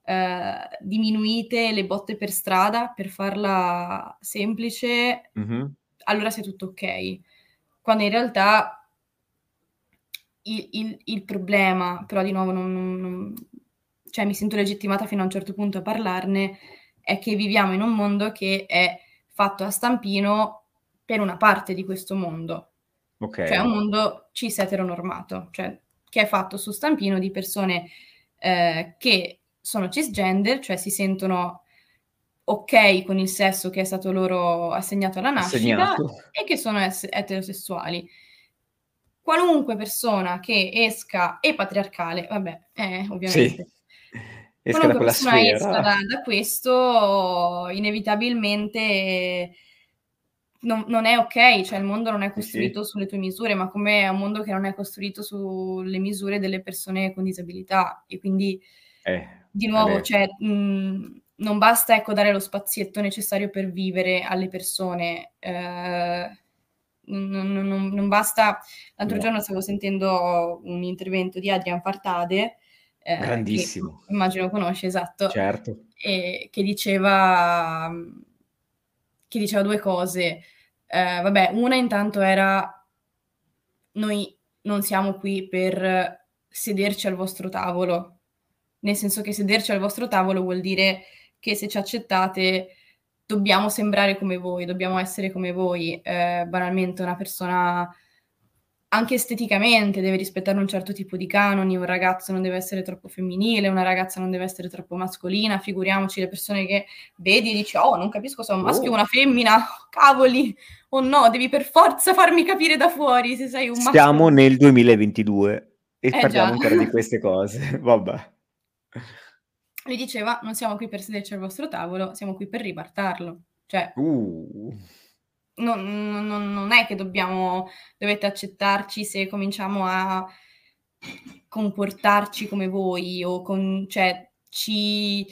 eh, diminuite le botte per strada per farla semplice, mm-hmm. allora sia tutto ok. Quando in realtà il, il, il problema, però di nuovo non, non, non, cioè mi sento legittimata fino a un certo punto a parlarne, è che viviamo in un mondo che è fatto a stampino per una parte di questo mondo. Okay. Cioè un mondo cis eteronormato, cioè che è fatto su stampino di persone eh, che sono cisgender, cioè si sentono ok con il sesso che è stato loro assegnato alla nascita Assegnato. e che sono es- eterosessuali. Qualunque persona che esca, e patriarcale, vabbè, eh, ovviamente. Sì. Esca da quella sfera. esca da, da questo, inevitabilmente non, non, è ok, cioè il mondo non è costruito sì. sulle tue misure, ma come è un mondo che non è costruito sulle misure delle persone con disabilità e quindi eh, di nuovo, cioè, mh, non basta ecco, dare lo spazietto necessario per vivere alle persone. Eh, non, non, non, basta. L'altro no. giorno stavo sentendo un intervento di Adrian Fartade. Eh, Grandissimo. immagino conosci, esatto. Certo. E, che diceva, che diceva due cose. Eh, vabbè, una intanto era noi non siamo qui per sederci al vostro tavolo, nel senso che sederci al vostro tavolo vuol dire che se ci accettate dobbiamo sembrare come voi, dobbiamo essere come voi. Eh, banalmente una persona anche esteticamente deve rispettare un certo tipo di canoni, un ragazzo non deve essere troppo femminile, una ragazza non deve essere troppo mascolina, figuriamoci le persone che vedi e dici oh non capisco se è un maschio o oh. una femmina, [laughs] cavoli, o oh, no, devi per forza farmi capire da fuori se sei un maschio. Siamo nel 2022 e eh, parliamo già. ancora di [laughs] queste cose, [laughs] vabbè. Lui diceva, non siamo qui per sederci al vostro tavolo, siamo qui per ribaltarlo. Cioè, uh. Non, non, non, è che dobbiamo, dovete accettarci se cominciamo a comportarci come voi o con, cioè, ci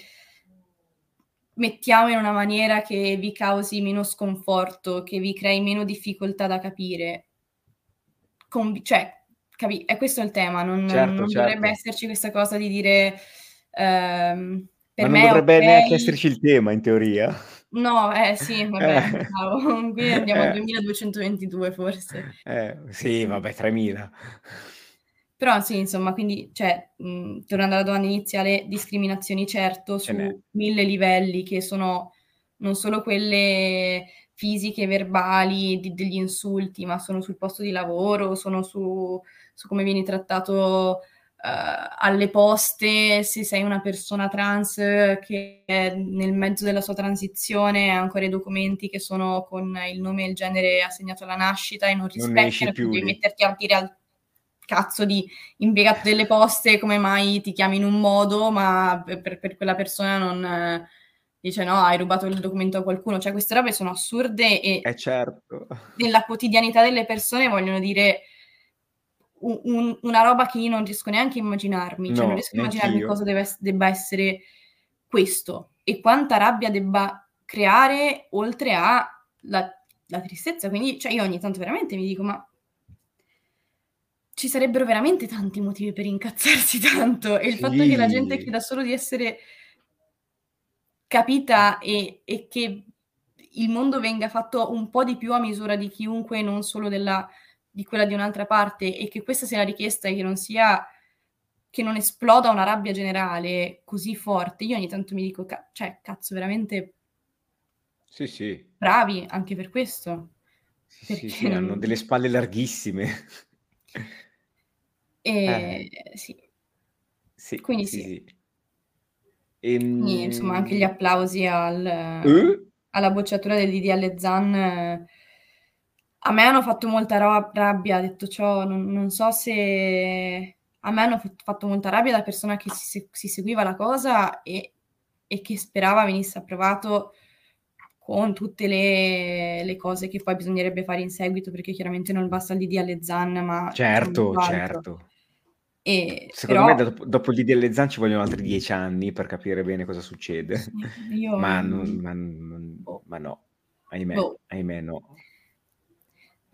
mettiamo in una maniera che vi causi meno sconforto, che vi crei meno difficoltà da capire. Con, cioè, capi- è questo il tema, non, certo, non certo. dovrebbe esserci questa cosa di dire Ehm, per Ma non dovrebbe okay. neanche esserci il tema in teoria. No, eh sì, vabbè, eh. qui andiamo eh. al 2222 forse. Eh, sì, vabbè, 3000. Però sì, insomma, quindi, cioè, mh, tornando alla domanda iniziale, discriminazioni certo su mille livelli che sono non solo quelle fisiche, verbali, di, degli insulti, ma sono sul posto di lavoro, sono su, su come vieni trattato alle poste se sei una persona trans che è nel mezzo della sua transizione ha ancora i documenti che sono con il nome e il genere assegnato alla nascita e non rispecchiano, non devi metterti a dire al cazzo di impiegato delle poste come mai ti chiami in un modo ma per, per quella persona non dice no, hai rubato il documento a qualcuno, cioè queste robe sono assurde e eh certo. nella quotidianità delle persone vogliono dire un, un, una roba che io non riesco neanche a immaginarmi, cioè no, non riesco a immaginarmi cosa deve, debba essere questo e quanta rabbia debba creare oltre a la, la tristezza. Quindi, cioè, io ogni tanto veramente mi dico, ma ci sarebbero veramente tanti motivi per incazzarsi [laughs] tanto. E il sì. fatto che la gente chieda solo di essere capita e, e, che il mondo venga fatto un po' di più a misura di chiunque, non solo della, di quella di un'altra parte, e che questa sia la richiesta e che non sia che non esploda una rabbia generale così forte. Io ogni tanto mi dico, ca- cioè, cazzo, veramente sì, sì. bravi anche per questo. Sì, sì, sì, hanno delle spalle larghissime. E eh. sì. Sì, Quindi sì, sì. sì. Quindi, insomma, anche gli Ehm, applausi al, eh? alla bocciatura del DDL Zan. A me hanno fatto molta ra- rabbia, detto ciò, non, non so se... A me hanno fat- fatto molta rabbia da persona che si, si seguiva la cosa e, e che sperava venisse approvato con tutte le, le cose che poi bisognerebbe fare in seguito, perché chiaramente non basta il DDL Zan, ma Certo, certo. E, Secondo però, me dopo, dopo il DDL Zan ci vogliono altri dieci anni per capire bene cosa succede. io... Ma, non, ma, non- ma no, ahimè, boh. ahimè no.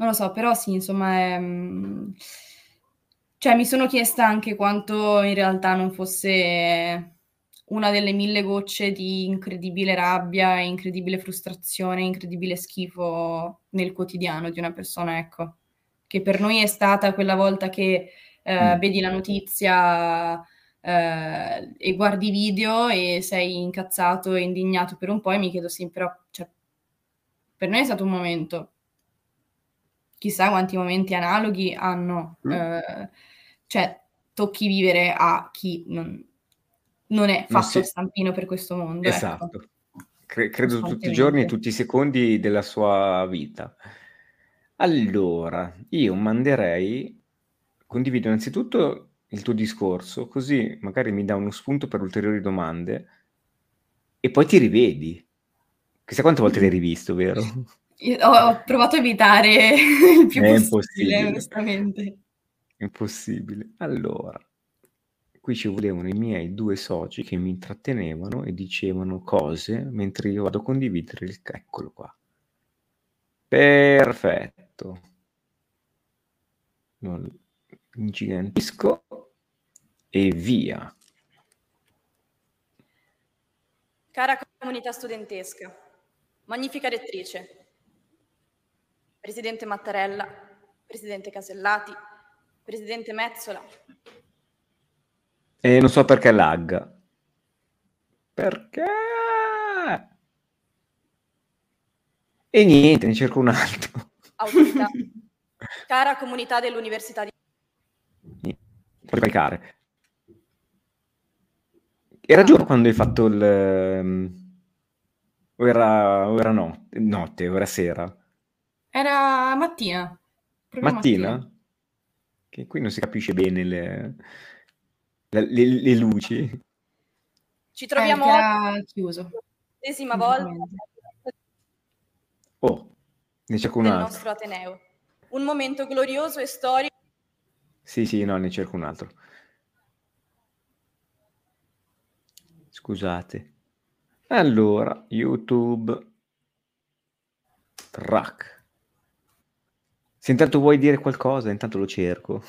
Non lo so, però sì, insomma, è, mm, cioè mi sono chiesta anche quanto in realtà non fosse una delle mille gocce di incredibile rabbia, incredibile frustrazione, incredibile schifo nel quotidiano di una persona, ecco, che per noi è stata quella volta che eh, Mm. vedi la notizia eh, e guardi i video e sei incazzato e indignato per un po' e mi chiedo sì, però cioè, per noi è stato un momento chissà quanti momenti analoghi hanno, Mm. eh, cioè tocchi vivere a chi non, non è fatto si- stampino per questo mondo. ecco. Esatto. Cre- credo tutti i giorni e tutti i secondi della sua vita. Allora, io manderei, condivido innanzitutto il tuo discorso, così magari mi dà uno spunto per ulteriori domande e poi ti rivedi. Chissà quante volte l'hai [laughs] rivisto, vero? [laughs] Io ho, provato a evitare [laughs] il più È possibile, impossibile. onestamente. Impossibile. Allora, qui ci volevano i miei due soci che mi intrattenevano e dicevano cose mentre io vado a condividere il... Eccolo qua. Perfetto. Lo ingigantisco e via. Cara comunità studentesca, magnifica rettrice, Presidente Mattarella, Presidente Casellati, Presidente Mezzola, E non so perché lagga. Perché? E niente, ne cerco un altro. autorità, [laughs] cara comunità dell'Università di Puoi caricare. Era giorno quando hai fatto il... ehm, O era, o era no- notte, o era sera? Era mattina. proprio Mattina? Che qui non si capisce bene le, le- le- le luci. Ci Eh, troviamo oggi era chiuso. l'ennesima volta completamente. Oh, ne cerco un del altro. nostro Ateneo. Un momento glorioso e storico Sì, sì, no, ne cerco un altro. Scusate. Allora, YouTube. Track. Se intanto vuoi dire qualcosa, intanto lo cerco.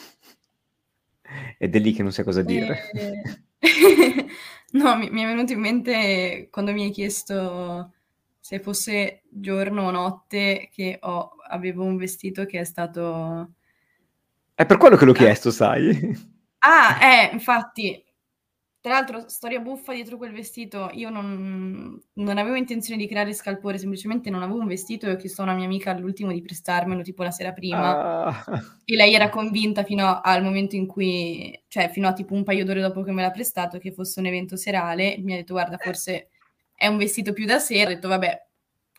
Ed è lì che non sai cosa dire. Eh, [laughs] no, mi, mi è venuto in mente quando mi hai chiesto se fosse giorno o notte che ho- avevo un vestito che è stato... È per quello che l'ho chiesto, sai? Ah, eh, infatti, tra l'altro, storia buffa dietro quel vestito, io non, non avevo intenzione di creare scalpore, semplicemente non avevo un vestito e ho chiesto a una mia amica all'ultimo di prestarmelo tipo la sera prima. Ah, E lei era convinta fino al momento in cui, cioè fino a tipo un paio d'ore dopo che me l'ha prestato, che fosse un evento serale. Mi ha detto, guarda, forse è un vestito più da sera. Ho detto, vabbè,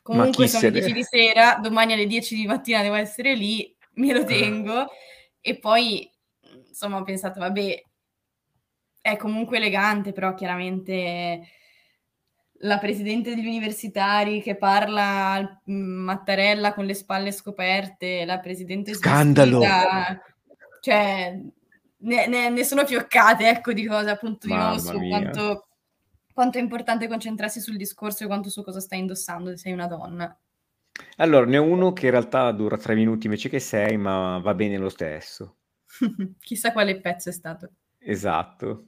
comunque sono le ne- 10 di sera, domani alle 10 di mattina devo essere lì, me lo tengo. E poi, insomma, ho pensato, vabbè, è comunque elegante, però chiaramente la presidente degli universitari che parla al Mattarella con le spalle scoperte, la presidente Scandalo! cioè, ne, ne, ne, sono fioccate, ecco, di cose appunto di nuovo su quanto, quanto, è importante concentrarsi sul discorso e quanto su cosa stai indossando se sei una donna. Allora, ne ho uno che in realtà dura tre minuti invece che sei, ma va bene lo stesso. [laughs] Chissà quale pezzo è stato. Esatto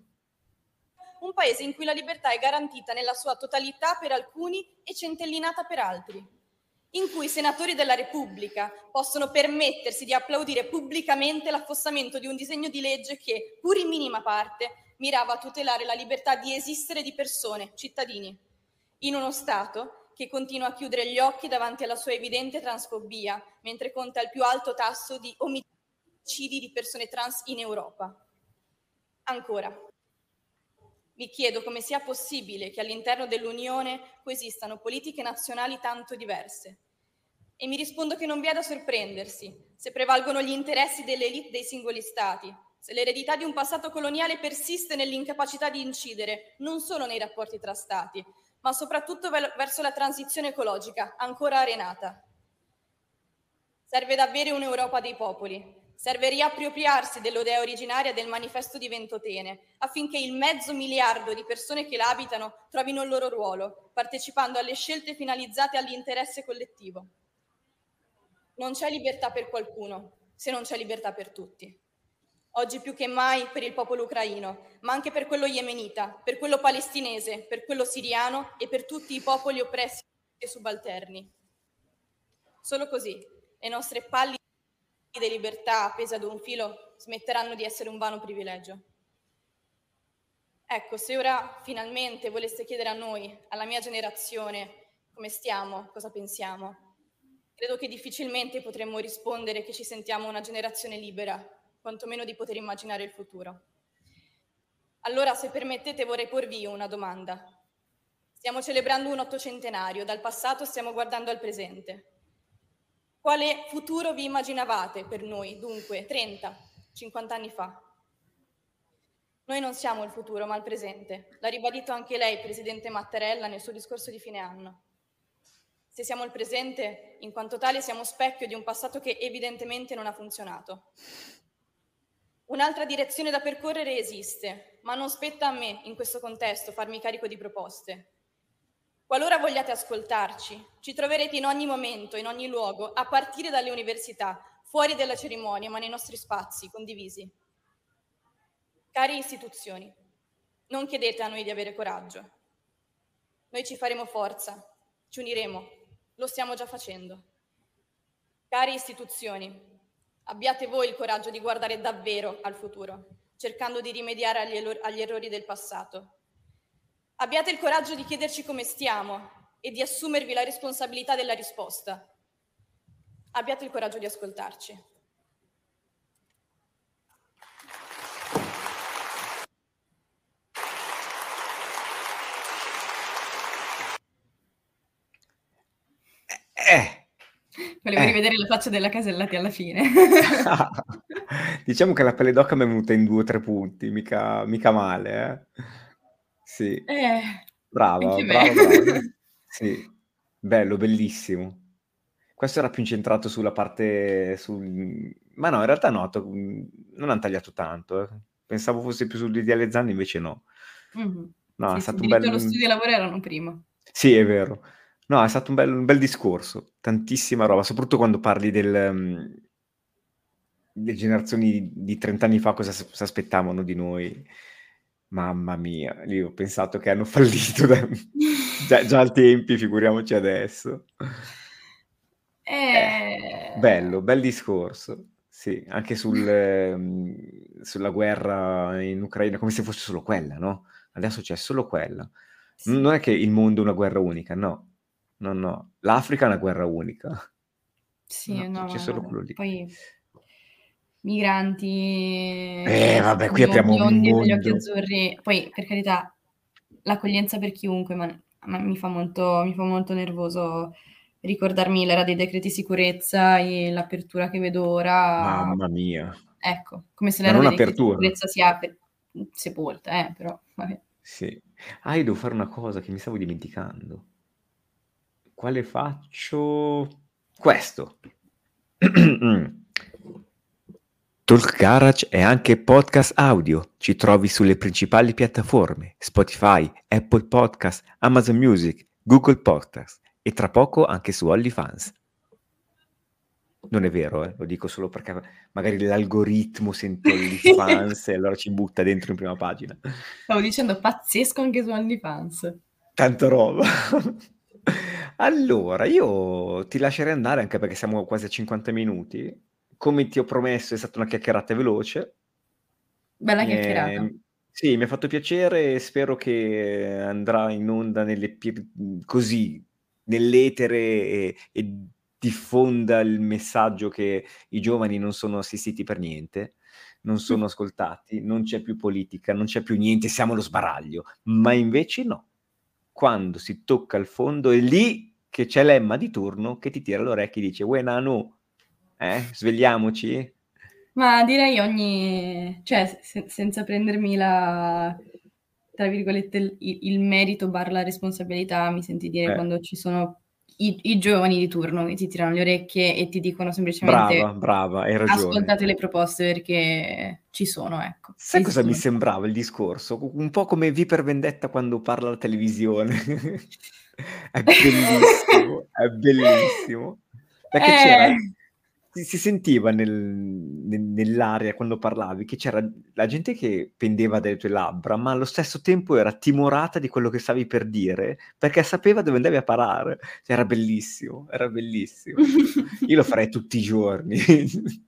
un paese in cui la libertà è garantita nella sua totalità per alcuni e centellinata per altri, in cui i senatori della Repubblica possono permettersi di applaudire pubblicamente l'affossamento di un disegno di legge che, pur in minima parte, mirava a tutelare la libertà di esistere di persone, cittadini, in uno Stato che continua a chiudere gli occhi davanti alla sua evidente transfobia, mentre conta il più alto tasso di omicidi di persone trans in Europa. Ancora, mi chiedo come sia possibile che all'interno dell'Unione coesistano politiche nazionali tanto diverse. E mi rispondo che non vi è da sorprendersi se prevalgono gli interessi delle elite dei singoli Stati, se l'eredità di un passato coloniale persiste nell'incapacità di incidere non solo nei rapporti tra Stati, ma soprattutto verso la transizione ecologica, ancora arenata. Serve davvero un'Europa dei popoli, Serve riappropriarsi dell'idea originaria del manifesto di Ventotene, affinché il mezzo miliardo di persone che la abitano trovino il loro ruolo, partecipando alle scelte finalizzate all'interesse collettivo. Non c'è libertà per qualcuno se non c'è libertà per tutti. Oggi più che mai per il popolo ucraino, ma anche per quello yemenita, per quello palestinese, per quello siriano e per tutti i popoli oppressi e subalterni. Solo così le nostre di libertà appese ad un filo smetteranno di essere un vano privilegio. Ecco, se ora finalmente voleste chiedere a noi, alla mia generazione, come stiamo, cosa pensiamo, credo che difficilmente potremmo rispondere che ci sentiamo una generazione libera, quantomeno di poter immaginare il futuro. Allora, se permettete, vorrei porvi una domanda. Stiamo celebrando un ottocentenario, dal passato stiamo guardando al presente. Quale futuro vi immaginavate per noi, dunque, 30, 50 anni fa? Noi non siamo il futuro, ma il presente. L'ha ribadito anche lei, Presidente Mattarella, nel suo discorso di fine anno. Se siamo il presente, in quanto tale siamo specchio di un passato che evidentemente non ha funzionato. Un'altra direzione da percorrere esiste, ma non spetta a me, in questo contesto, farmi carico di proposte. Qualora vogliate ascoltarci, ci troverete in ogni momento, in ogni luogo, a partire dalle università, fuori dalla cerimonia, ma nei nostri spazi condivisi. Cari istituzioni, non chiedete a noi di avere coraggio. Noi ci faremo forza, ci uniremo, lo stiamo già facendo. Cari istituzioni, abbiate voi il coraggio di guardare davvero al futuro, cercando di rimediare agli, errori del passato Abbiate il coraggio di chiederci come stiamo e di assumervi la responsabilità della risposta. Abbiate il coraggio di ascoltarci. Eh. Volevo eh. rivedere la faccia della Casellati alla fine. [laughs] diciamo che la pelle d'oca mi è venuta in due o tre punti, mica, mica male. Eh. Sì. Eh, brava, brava, brava. [laughs] Sì, bello, bellissimo. Questo era più incentrato sulla parte sul... Ma no, in realtà no, to- non hanno tagliato tanto. eh. Pensavo fosse più sull'ideale Zanni, invece no. Mhm. No, Sì, è sì, stato un diritto bel... allo studio e lavoro erano prima. Sì, è vero. No, è stato un bel, un bel discorso, tantissima roba, soprattutto quando parli del, mm, delle generazioni di 30 anni fa, cosa si aspettavano di noi. Mamma mia, lì ho pensato che hanno fallito da... [laughs] già, già al tempi, figuriamoci adesso. Eh... Eh, bello, bel discorso. Sì, anche sul, ehm, sulla guerra in Ucraina, come se fosse solo quella, no? Adesso c'è solo quella. Sì. Non è che il mondo è una guerra unica, no. No, no. L'Africa è una guerra unica. Sì, No, no, c'è solo quello lì. poi migranti, Eh, vabbè, qui apriamo un con gli occhi mondo. azzurri, poi per carità, l'accoglienza per chiunque, ma, ma mi fa molto, mi fa molto nervoso ricordarmi l'era dei decreti sicurezza e l'apertura che vedo ora. Mamma mia. Ecco, come se l'era dei decreti sicurezza sia per- sepolta, eh, però vabbè. Sì. Ah, io devo fare una cosa che mi stavo dimenticando. Quale faccio? Questo. [clears throat] Talk Garage è anche podcast audio. Ci trovi sulle principali piattaforme: Spotify, Apple Podcast, Amazon Music, Google Podcast e tra poco anche su OnlyFans. Non è vero, eh? lo dico solo perché magari l'algoritmo sente OnlyFans [laughs] e allora ci butta dentro in prima pagina. Stavo dicendo pazzesco anche su OnlyFans. Tanta roba. [laughs] allora, io ti lascerei andare anche perché siamo quasi a 50 minuti. Come ti ho promesso è stata una chiacchierata veloce. Bella chiacchierata. Eh, sì, mi ha fatto piacere e spero che andrà in onda nelle, così, nell'etere e, e diffonda il messaggio che i giovani non sono assistiti per niente, non sono ascoltati, non c'è più politica, non c'è più niente, siamo lo sbaraglio. Ma invece no. Quando si tocca il fondo è lì che c'è l'Emma di turno che ti tira l'orecchio e dice Uè Nanu, eh, svegliamoci. Ma direi ogni... cioè se- senza prendermi la... tra virgolette il, il merito barra la responsabilità, mi senti dire eh. quando ci sono i, i, giovani di turno che ti tirano le orecchie e ti dicono semplicemente brava, brava, hai ragione. ascoltate le proposte perché ci sono, ecco. Sai cosa mi sembrava il discorso? Un po' come V per Vendetta quando parla la televisione. [laughs] è bellissimo, è bellissimo. Perché eh... c'era si, sentiva nel, nel, nell'aria quando parlavi che c'era la gente che pendeva dalle tue labbra, ma allo stesso tempo era timorata di quello che stavi per dire, perché sapeva dove andavi a parare. Cioè, era bellissimo, era bellissimo. [laughs] Io lo farei tutti i giorni. [laughs]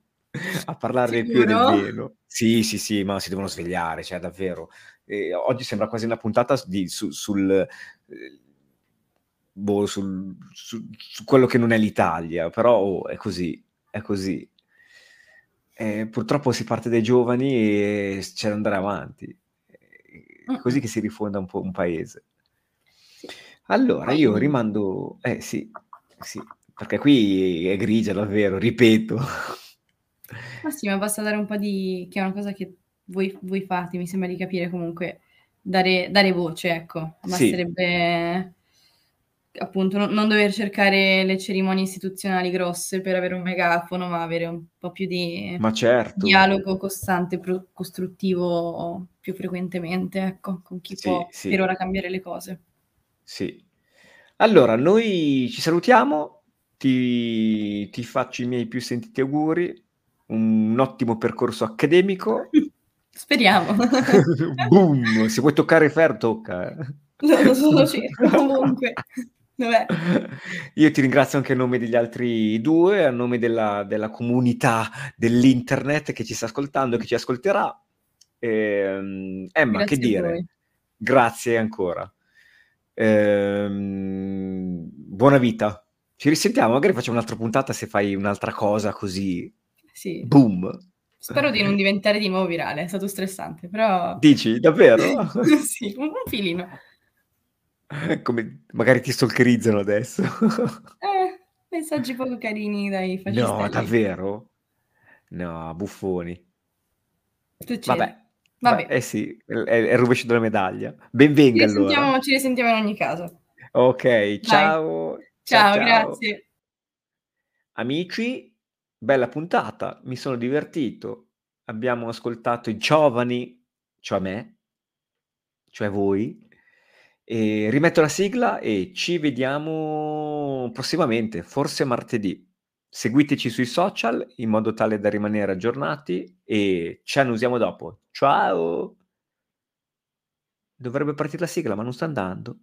a parlare del più e del meno. Sì, sì, sì, ma si devono svegliare, cioè davvero. Eh, oggi sembra quasi una puntata di, su, sul... Eh, boh, sul, su, su, quello che non è l'Italia, però oh, è così è così. E purtroppo si parte dai giovani e c'è da andare avanti. È così che si rifonda un po' un paese. Allora, io rimando... Eh sì, sì, perché qui è grigia davvero, ripeto. Ma sì, ma basta dare un po' di... che è una cosa che voi, voi fate, mi sembra di capire comunque, dare, dare voce, ecco. Basterebbe... Sì appunto non, non, dover cercare le cerimonie istituzionali grosse per avere un megafono, ma avere un po' più di certo. dialogo costante, pro- costruttivo più frequentemente, ecco, con chi sì, può sì. per ora cambiare le cose. Sì. Allora, noi ci salutiamo, ti, ti faccio i miei più sentiti auguri, un ottimo percorso accademico. [laughs] Speriamo. [laughs] Boom! Se vuoi toccare Fer, tocca. Eh. No, lo so, cerco [laughs] comunque. Vabbè. Io ti ringrazio anche a nome degli altri due, a nome della, della comunità dell'internet che ci sta ascoltando e che ci ascolterà. Eh, Emma, Grazie che dire? Grazie ancora. Eh, buona vita. Ci risentiamo, magari facciamo un'altra puntata se fai un'altra cosa così. Sì. Boom. Spero di non diventare di nuovo virale, è stato stressante, però... Dici, davvero? [laughs] sì, un, un filino. [laughs] Come magari ti stalkerizzano adesso. [laughs] eh, messaggi poco carini dai fascistelli. No, davvero? No, buffoni. Succede. Vabbè. Vabbè. Eh sì, è, è il rovescio della medaglia. Benvenga ci allora. Ci risentiamo in ogni caso. Ok, ciao. Ciao, ciao, ciao. grazie. Amici, bella puntata, mi sono divertito. Abbiamo ascoltato i giovani, cioè me, cioè voi, e rimetto la sigla e ci vediamo prossimamente, forse martedì. Seguiteci sui social in modo tale da rimanere aggiornati e ci annusiamo dopo. Ciao! Dovrebbe partire la sigla, ma non sta andando.